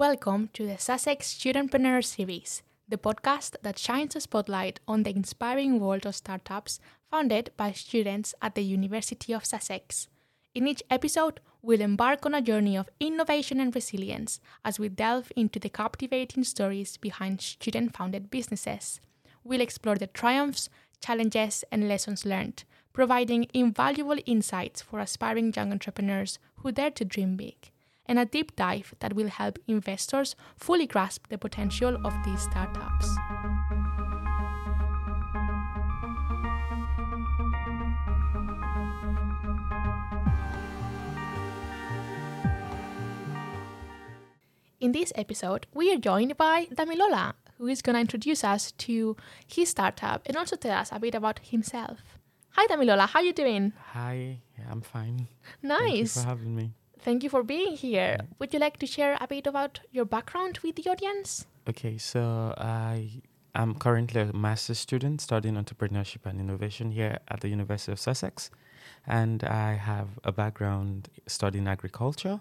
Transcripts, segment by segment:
Welcome to the Sussex Studentpreneur Series, the podcast that shines a spotlight on the inspiring world of startups founded by students at the University of Sussex. In each episode, we'll embark on a journey of innovation and resilience as we delve into the captivating stories behind student founded businesses. We'll explore the triumphs, challenges, and lessons learned, providing invaluable insights for aspiring young entrepreneurs who dare to dream big and a deep dive that will help investors fully grasp the potential of these startups. In this episode, we are joined by Damilola, who is going to introduce us to his startup and also tell us a bit about himself. Hi, Damilola. How are you doing? Hi, I'm fine. Nice. Thank you for having me. Thank you for being here. Would you like to share a bit about your background with the audience? Okay, so I am currently a master's student studying entrepreneurship and innovation here at the University of Sussex. And I have a background studying agriculture.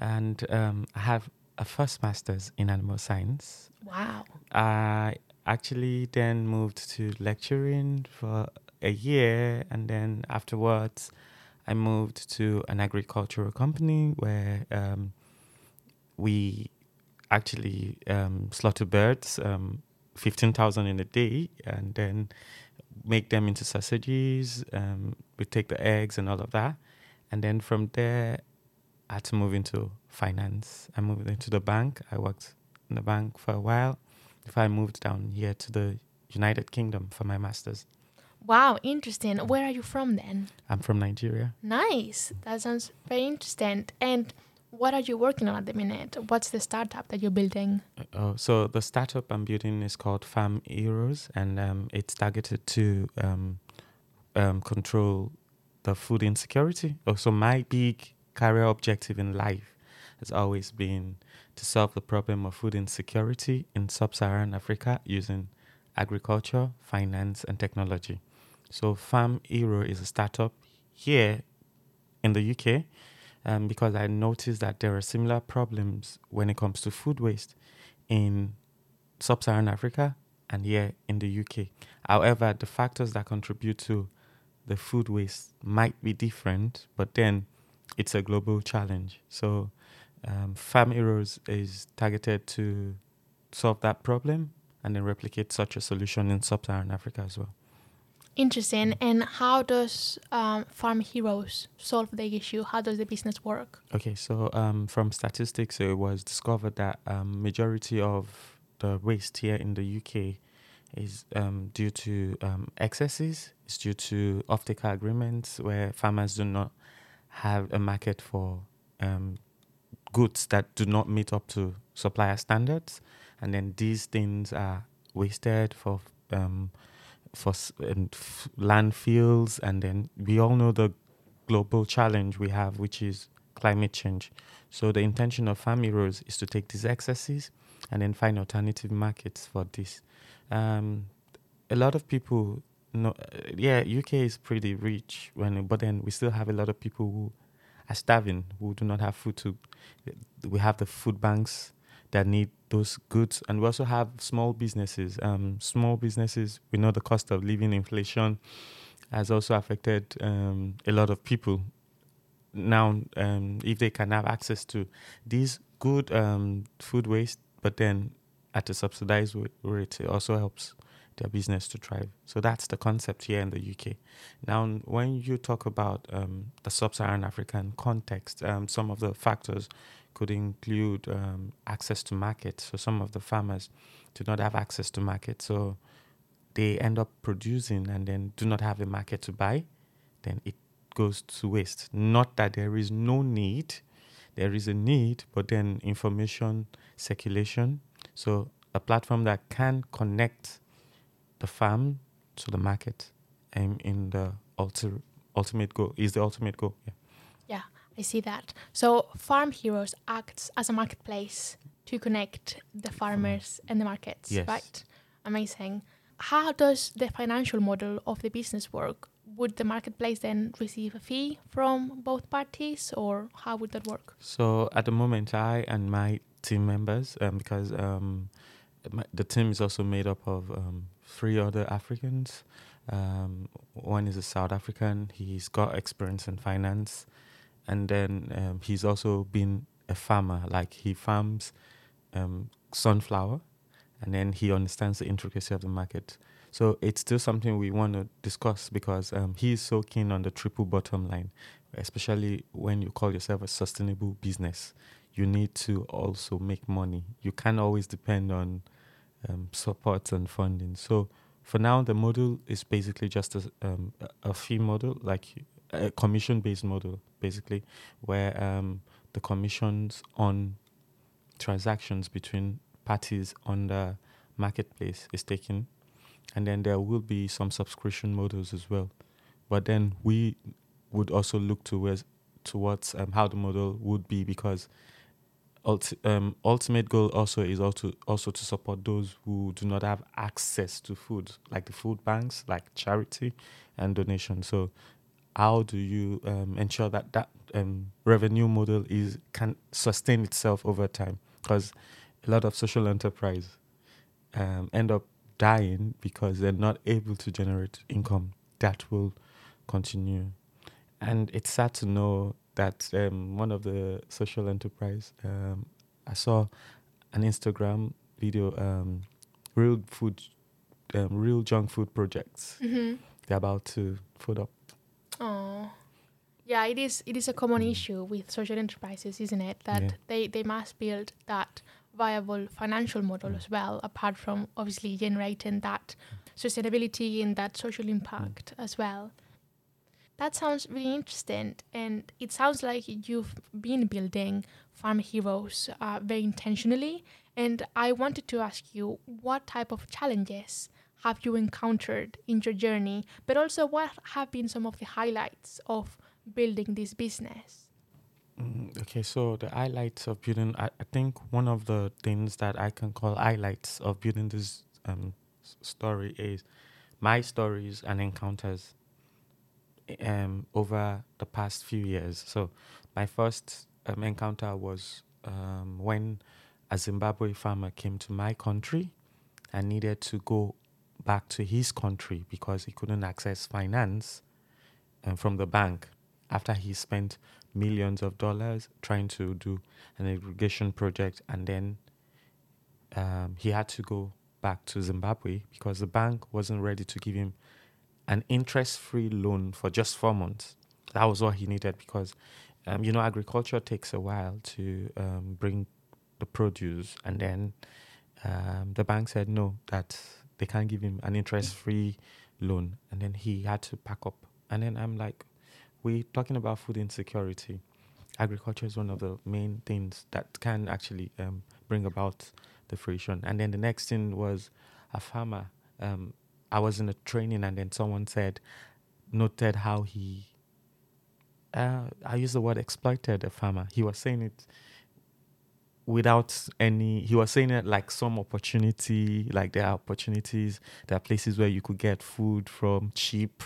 And um, I have a first master's in animal science. Wow. I actually then moved to lecturing for a year. And then afterwards, I moved to an agricultural company where um, we actually um, slaughter birds, um, 15,000 in a day, and then make them into sausages. Um, we take the eggs and all of that. And then from there, I had to move into finance. I moved into the bank. I worked in the bank for a while before I moved down here to the United Kingdom for my master's. Wow, interesting. Where are you from then? I'm from Nigeria. Nice. That sounds very interesting. And what are you working on at the minute? What's the startup that you're building? Oh, so the startup I'm building is called Farm Heroes, and um, it's targeted to um, um, control the food insecurity. Oh, so my big career objective in life has always been to solve the problem of food insecurity in sub-Saharan Africa using agriculture, finance, and technology. So Farm Hero is a startup here in the UK um, because I noticed that there are similar problems when it comes to food waste in sub-Saharan Africa and here in the UK. However, the factors that contribute to the food waste might be different, but then it's a global challenge. So um, Farm Heroes is targeted to solve that problem and then replicate such a solution in sub-Saharan Africa as well. Interesting. And how does um, Farm Heroes solve the issue? How does the business work? Okay, so um, from statistics, it was discovered that um, majority of the waste here in the UK is um, due to um, excesses. It's due to off-taker agreements where farmers do not have a market for um, goods that do not meet up to supplier standards, and then these things are wasted for for and landfills, and then we all know the global challenge we have, which is climate change. So the intention of Farm Heroes is to take these excesses and then find alternative markets for this. Um, a lot of people know, yeah, UK is pretty rich, when, but then we still have a lot of people who are starving, who do not have food to. We have the food banks that need those goods. And we also have small businesses. Um, small businesses, we know the cost of living inflation has also affected um, a lot of people. Now, um, if they can have access to these good um, food waste, but then at a subsidized rate, it also helps their business to thrive. So that's the concept here in the UK. Now, when you talk about um, the sub-Saharan African context, um, some of the factors could include um, access to market. So some of the farmers do not have access to market, so they end up producing and then do not have a market to buy. Then it goes to waste. Not that there is no need, there is a need, but then information circulation. So a platform that can connect the farm to the market um, in the ulti- ultimate goal is the ultimate goal. Yeah. Yeah, I see that. So Farm Heroes acts as a marketplace to connect the farmers and the markets, yes. right? Amazing. How does the financial model of the business work? Would the marketplace then receive a fee from both parties, or how would that work? So at the moment, I and my team members um, because um, my, the team is also made up of um, three other Africans. Um, one is a South African. He's got experience in finance, and then um, he's also been a farmer. Like he farms um, sunflower, and then he understands the intricacy of the market. So it's still something we want to discuss because um, he is so keen on the triple bottom line, especially when you call yourself a sustainable business. You need to also make money. You can't always depend on um, support and funding. So for now, the model is basically just a, um, a fee model, like a commission based model, basically, where um, the commissions on transactions between parties on the marketplace is taken and then there will be some subscription models as well. But then we would also look towards towards um, how the model would be because ulti- um, ultimate goal also is also also to support those who do not have access to food, like the food banks, like charity and donation. So how do you um, ensure that that um, revenue model is can sustain itself over time? Because a lot of social enterprise um, end up dying because they're not able to generate income that will continue. And it's sad to know that um, one of the social enterprise, um, I saw an Instagram video, um, real food, um, real junk food projects. Mm-hmm. They're about to food up. Yeah. It is. It is a common issue with social enterprises, isn't it? That Yeah. they they must build that viable financial model Mm. as well, apart from obviously generating that sustainability and that social impact as well. That sounds really interesting, and it sounds like you've been building Farm Heroes uh, very intentionally. And I wanted to ask you, what type of challenges have you encountered in your journey, but also what have been some of the highlights of building this business? Mm, Okay, so the highlights of building, I, I think one of the things that I can call highlights of building this um, story is my stories and encounters um, over the past few years. So my first um, encounter was um, when a Zimbabwe farmer came to my country and needed to go back to his country because he couldn't access finance um, from the bank after he spent millions of dollars trying to do an irrigation project and then um, he had to go back to Zimbabwe because the bank wasn't ready to give him an interest free loan for just four months. That was what he needed because, um, you know, agriculture takes a while to um, bring the produce. And then um, the bank said no, that they can't give him an interest free loan. And then he had to pack up. And then I'm like, we're talking about food insecurity. Agriculture is one of the main things that can actually um, bring about the fruition. And then the next thing was a farmer. Um, I was in a training, and then someone said, noted how he, uh, I use the word exploited a farmer. He was saying it without any, he was saying it like some opportunity, like there are opportunities, there are places where you could get food from cheap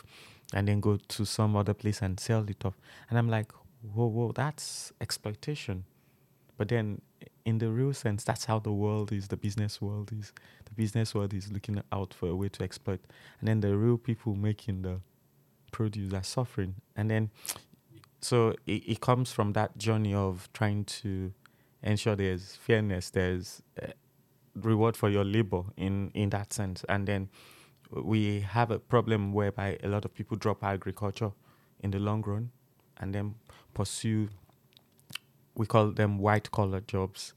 and then go to some other place and sell it off. And I'm like, whoa, whoa, that's exploitation. But then, in the real sense, that's how the world is, the business world is. The business world is looking out for a way to exploit. And then the real people making the produce are suffering. And then, so it, it comes from that journey of trying to ensure there's fairness, there's uh, reward for your labor in, in that sense. And then, we have a problem whereby a lot of people drop agriculture in the long run and then pursue we call them white collar jobs.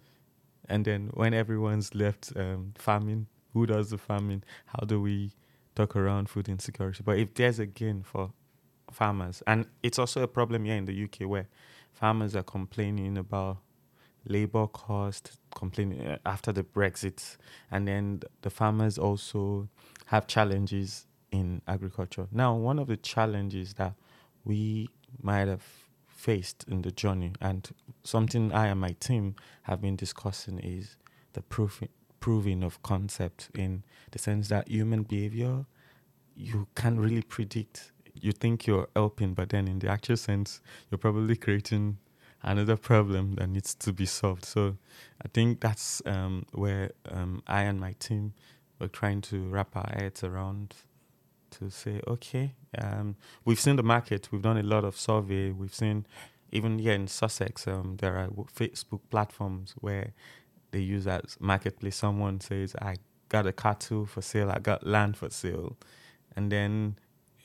And then when everyone's left um, farming who does the farming? How do we talk around food insecurity? But if there's a gain for farmers and it's also a problem here in the uk where farmers are complaining about labor cost complaining uh, after the brexit. And then the farmers also have challenges in agriculture. Now, one of the challenges that we might have faced in the journey, and something I and my team have been discussing, is the proving, proving of concept in the sense that human behavior you can't really predict. You think you're helping, but then in the actual sense, you're probably creating another problem that needs to be solved. So I think that's um, where um, I and my team were trying to wrap our heads around to say, okay, um, we've seen the market, we've done a lot of survey, we've seen even here in Sussex, um, there are Facebook platforms where they use as marketplace. Someone says, I got a cattle for sale, I got land for sale, and then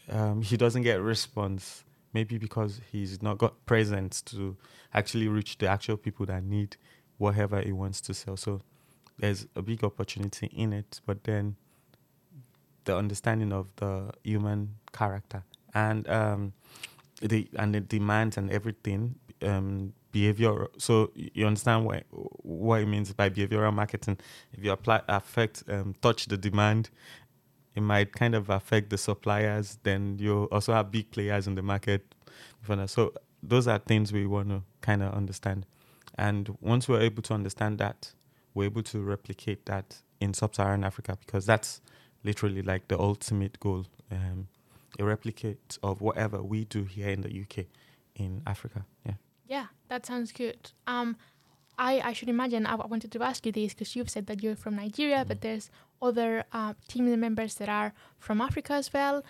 um, he doesn't get response. Maybe because he's not got presence to actually reach the actual people that need whatever he wants to sell. So there's a big opportunity in it, but then the understanding of the human character and um, the and the demands and everything um, behavior. So you understand what what it means by behavioral marketing. If you apply affect um, touch the demand, it might kind of affect the suppliers. Then you also have big players in the market. So those are things we want to kind of understand. And once we're able to understand that, we're able to replicate that in sub-Saharan Africa because that's literally like the ultimate goal, um, a replicate of whatever we do here in the UK in Africa. Yeah. Yeah, that sounds good. Um, I, I should imagine I wanted to ask you this because you've said that you're from Nigeria, mm. but there's other uh, team members that are from Africa as well.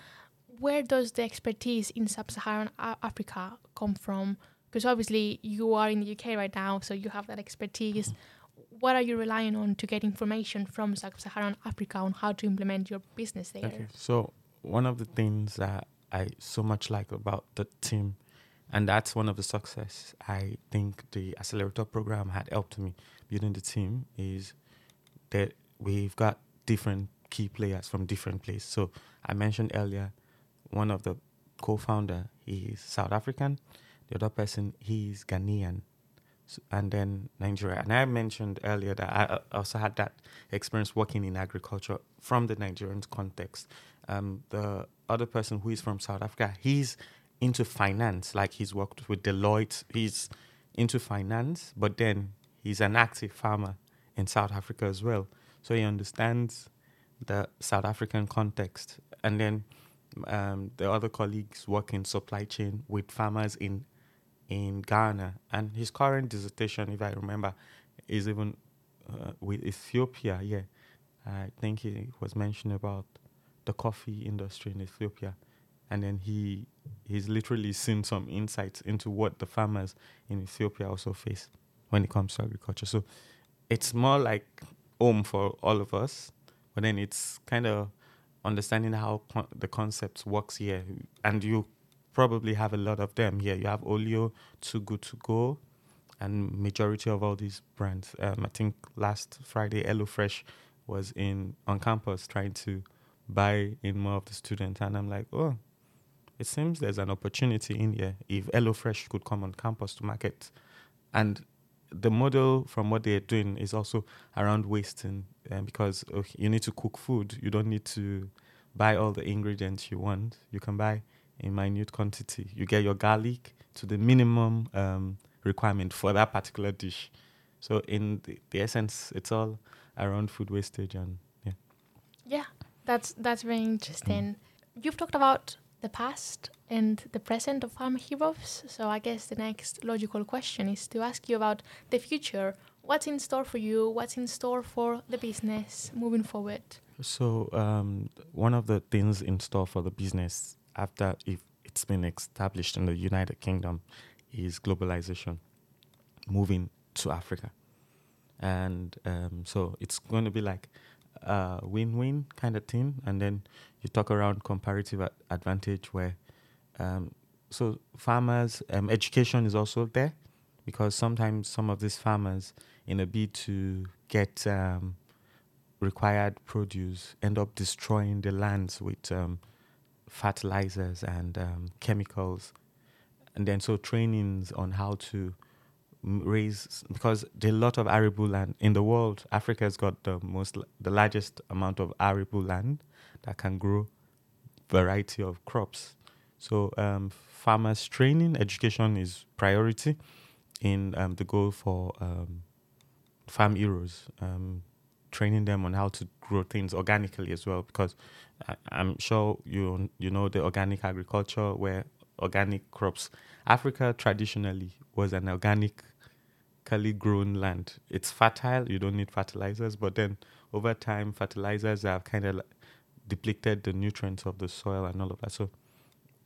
Where does the expertise in sub-Saharan Africa come from? Because obviously you are in the UK right now, so you have that expertise. Mm what are you relying on to get information from sub-Saharan Africa on how to implement your business there? Okay, so one of the things that I so much like about the team, and that's one of the success I think the accelerator program had helped me building the team is that we've got different key players from different places. So I mentioned earlier, one of the co-founder is South African, the other person he's Ghanaian and then Nigeria. And I mentioned earlier that I also had that experience working in agriculture from the Nigerian context. Um, the other person who is from South Africa, he's into finance, like he's worked with Deloitte, he's into finance, but then he's an active farmer in South Africa as well. So he understands the South African context. And then um, the other colleagues work in supply chain with farmers in in Ghana, and his current dissertation, if I remember, is even uh, with Ethiopia. Yeah, I think he was mentioned about the coffee industry in Ethiopia, and then he he's literally seen some insights into what the farmers in Ethiopia also face when it comes to agriculture. So it's more like home for all of us, but then it's kind of understanding how con- the concept works here, and you probably have a lot of them here. You have Olio, Too Good to Go, and majority of all these brands. Um, I think last Friday, HelloFresh was in on campus trying to buy in more of the students, and I'm like, oh, it seems there's an opportunity in here if HelloFresh could come on campus to market, and the model from what they're doing is also around wasting, um, because okay, you need to cook food, you don't need to buy all the ingredients you want. You can buy in minute quantity. You get your garlic to the minimum um, requirement for that particular dish. So in the, the, essence, it's all around food wastage and yeah. Yeah, that's that's very interesting. Mm. You've talked about the past and the present of Farm Heroes. So I guess the next logical question is to ask you about the future. What's in store for you? What's in store for the business moving forward? So um, one of the things in store for the business after if it's been established in the United Kingdom is globalization, moving to Africa, and um, so it's going to be like a win-win kind of thing. And then you talk around comparative advantage where, um, so farmers um, education is also there because sometimes some of these farmers in a bid to get um, required produce end up destroying the lands with um, fertilizers and um, chemicals, and then so trainings on how to raise because there are a lot of arable land in the world. Africa has got the most, the largest amount of arable land that can grow variety of crops. So um, farmers training education is priority in um, the goal for um, farm heroes. Training them on how to grow things organically as well because I, am sure you you know the organic agriculture where organic crops. Africa traditionally was an organically grown land. It's fertile, you don't need fertilizers, but then over time, fertilizers have kind of depleted the nutrients of the soil and all of that. So,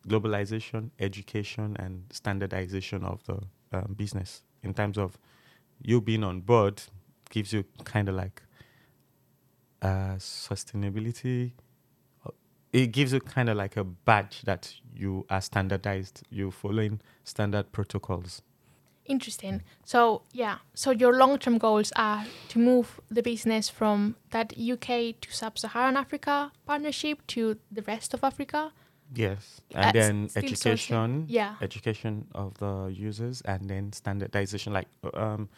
globalization, education, and standardization of the um, business in terms of you being on board gives you kind of like uh, sustainability. It gives you kind of like a badge that you are standardized. You're following standard protocols. Interesting. So yeah, so your long-term goals are to move the business from that UK to Sub-Saharan Africa partnership to the rest of Africa. Yes, and Uh, then still sourcing- education, Yeah. education of the users, and then standardization. Like, um,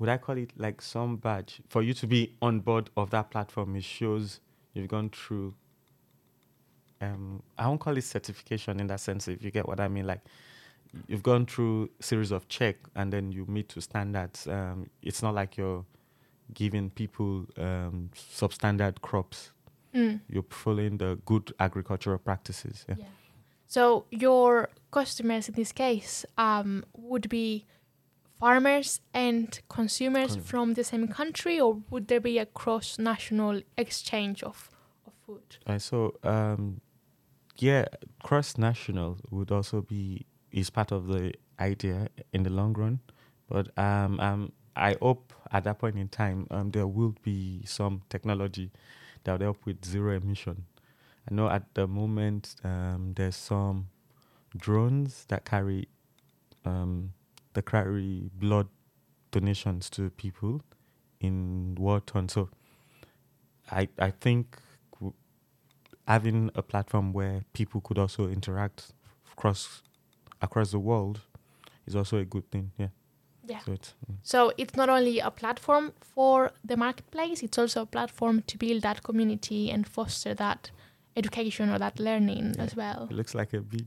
would I call it like some badge for you to be on board of that platform? It shows you've gone through. Um, I won't call it certification in that sense. If you get what I mean, like you've gone through series of check, and then you meet to standards. Um, it's not like you're giving people um, substandard crops. Mm. You're following the good agricultural practices. Yeah. Yeah. So your customers in this case um, would be farmers and consumers Con- from the same country, or would there be a cross-national exchange of, of food? Uh, so um, yeah, cross national would also be is part of the idea in the long run, but um, um, I hope at that point in time um, there will be some technology that will help with zero emission. I know at the moment um, there's some drones that carry um, that carry blood donations to people in war torn. So I I think w- having a platform where people could also interact across across the world is also a good thing. Yeah. Yeah. So it's mm. So it's not only a platform for the marketplace; it's also a platform to build that community and foster that education or that learning Yeah. as well. it looks like a big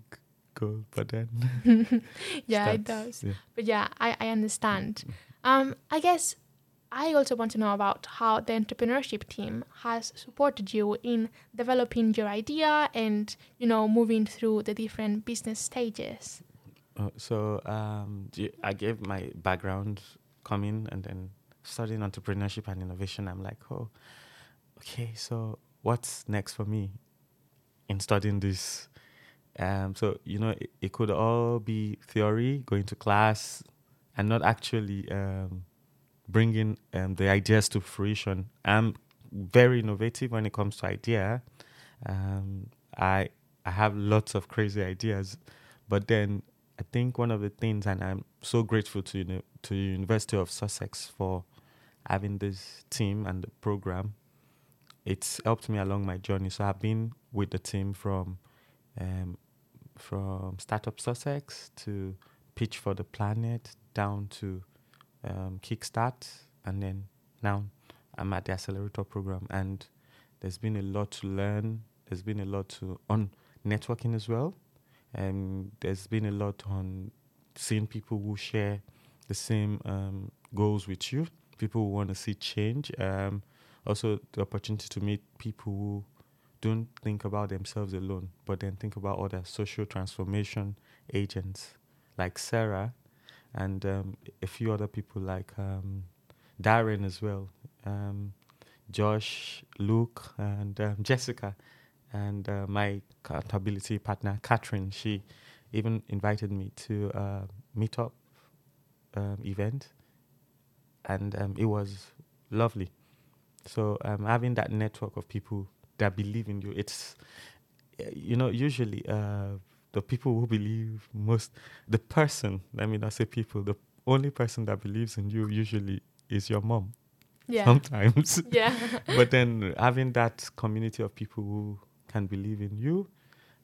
goal, but then yeah, it does. Yeah. But yeah, I, I understand. Mm-hmm. Um, I guess I also want to know about how the entrepreneurship team has supported you in developing your idea and you know moving through the different business stages. Uh, so um, I gave my background coming and then studying entrepreneurship and innovation. I'm like, oh, okay. So what's next for me in studying this? Um, so you know, it, it could all be theory, going to class, and not actually um, bringing um, the ideas to fruition. I'm very innovative when it comes to idea. Um, I I have lots of crazy ideas, but then I think one of the things, and I'm so grateful to uni- to University of Sussex for having this team and the program. It's helped me along my journey. So I've been with the team from um, from Startup Sussex to Pitch for the Planet down to um, Kickstart, and then now I'm at the accelerator program. And there's been a lot to learn. There's been a lot to on networking as well and there's been a lot on seeing people who share the same um, goals with you, people who want to see change. Um, also, the opportunity to meet people who don't think about themselves alone, but then think about other social transformation agents like Sarah and um, a few other people like um, Darren as well, um, Josh, Luke, and um, Jessica and uh, my accountability partner Catherine. She even invited me to a meetup um, event, and um, it was lovely. So having that network of people that believe in you, it's uh, you know usually uh, the people who believe most, the person. Let me not say people. The only person that believes in you usually is your mom. Yeah. Sometimes yeah. but then having that community of people who can believe in you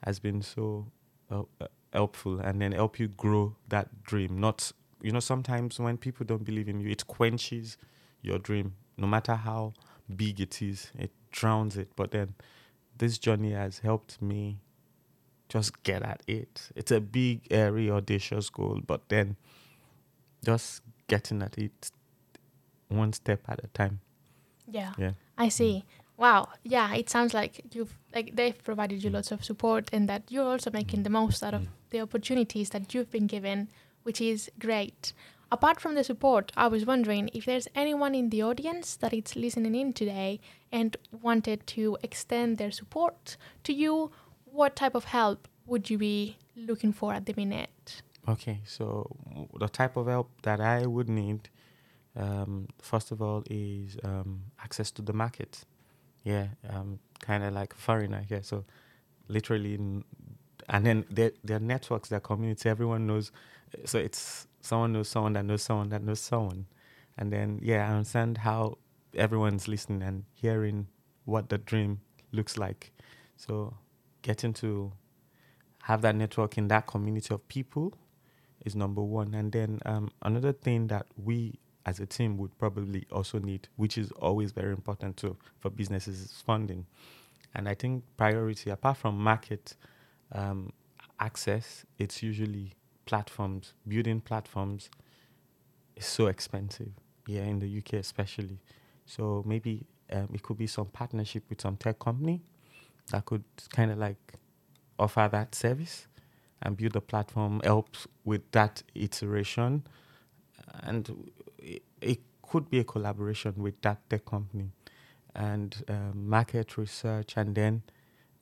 has been so uh, uh, helpful and then help you grow that dream not you know sometimes when people don't believe in you it quenches your dream no matter how big it is it drowns it but then this journey has helped me just get at it it's a big airy audacious goal but then just getting at it one step at a time Yeah. yeah I see. Wow. Yeah, it sounds like you've like they've provided you mm. lots of support and that you're also making mm. the most out of mm. the opportunities that you've been given, which is great. Apart from the support, I was wondering if there's anyone in the audience that is listening in today and wanted to extend their support to you, what type of help would you be looking for at the minute? Okay, so the type of help that I would need, um, first of all, is um, access to the market. Yeah, um, kind of like foreigner here. So literally, and then their, their networks, their community, everyone knows. So it's someone knows someone that knows someone that knows someone. And then, yeah, I understand how everyone's listening and hearing what the dream looks like. So getting to have that network in that community of people is number one. And then um, another thing that we as a team would probably also need, which is always very important too for businesses, is funding. And I think priority, apart from market um, access, it's usually platforms. Building platforms is so expensive, yeah, in the UK especially. So maybe um, it could be some partnership with some tech company that could kind of like offer that service and build a platform helps with that iteration and it, it could be a collaboration with that tech company and um, market research and then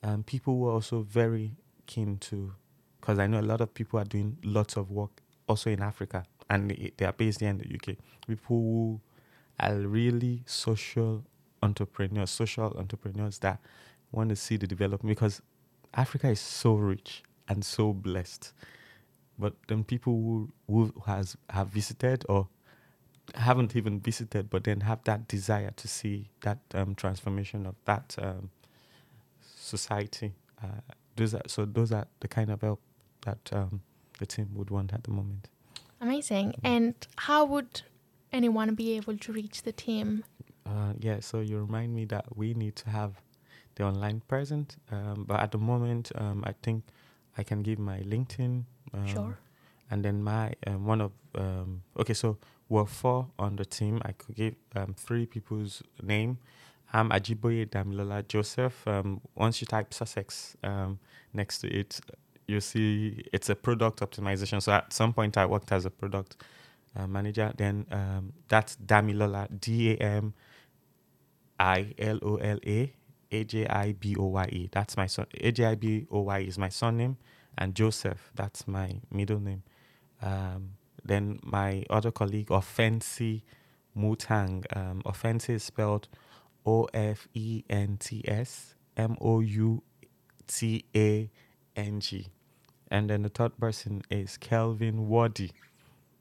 um, people were also very keen to because i know a lot of people are doing lots of work also in africa and they are based here in the uk people who are really social entrepreneurs social entrepreneurs that want to see the development because africa is so rich and so blessed. But then people who, who has have visited or haven't even visited, but then have that desire to see that um, transformation of that um, society. Uh, those are, so those are the kind of help that um, the team would want at the moment. Amazing. Mm-hmm. And how would anyone be able to reach the team? Uh, yeah, so you remind me that we need to have the online present, um, but at the moment, um, I think I can give my LinkedIn. Um, sure. And then my um, one of um, okay, so we're four on the team. I could give um, three people's name. I'm Ajiboye Damilola Joseph. Um, once you type Sussex um, next to it, you see it's a product optimization. So at some point, I worked as a product uh, manager. Then um, that's Damilola, D A M I L O L A a J I B O Y E. That's my son. A J I B O Y is my surname, and Joseph. That's my middle name. Um, then my other colleague, Ofentse Motaung. Um, Ofentse is spelled O F E N T S M O U T A N G. And then the third person is Kelvin Wordi.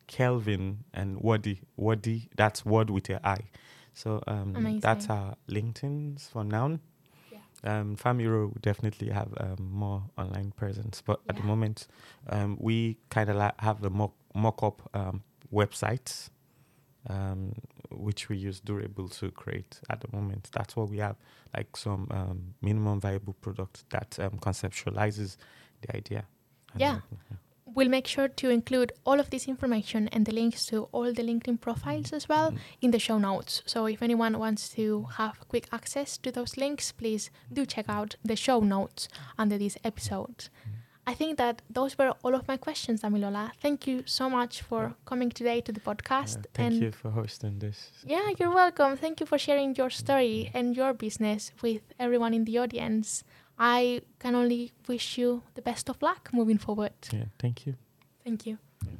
Kelvin and Wordi. Wordi, that's word with a I. So um, that's our LinkedIn's for now. Um, Farm Hero definitely have um, more online presence, but yeah. at the moment, um, we kind of la- have the mock mock-up um, websites, um, which we use Durable to create. At the moment, that's what we have, like some um, minimum viable product that um, conceptualizes the idea. Yeah. We'll make sure to include all of this information and the links to all the LinkedIn profiles as well mm. in the show notes. So if anyone wants to have quick access to those links, please do check out the show notes under this episode. Mm. I think that those were all of my questions, Damilola. Thank you so much for coming today to the podcast. Uh, thank and you for hosting this. Yeah, you're welcome. Thank you for sharing your story and your business with everyone in the audience. I can only wish you the best of luck moving forward. Yeah, thank you. Thank you. Yeah.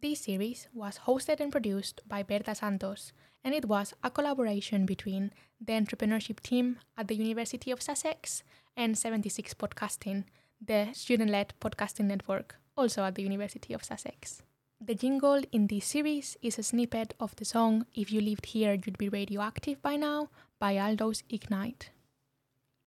This series was hosted and produced by Berta Santos, and it was a collaboration between the entrepreneurship team at the University of Sussex and 76 Podcasting, the student led podcasting network, also at the University of Sussex. The jingle in this series is a snippet of the song If You Lived Here You'd Be Radioactive by Now by Aldo's Ignite.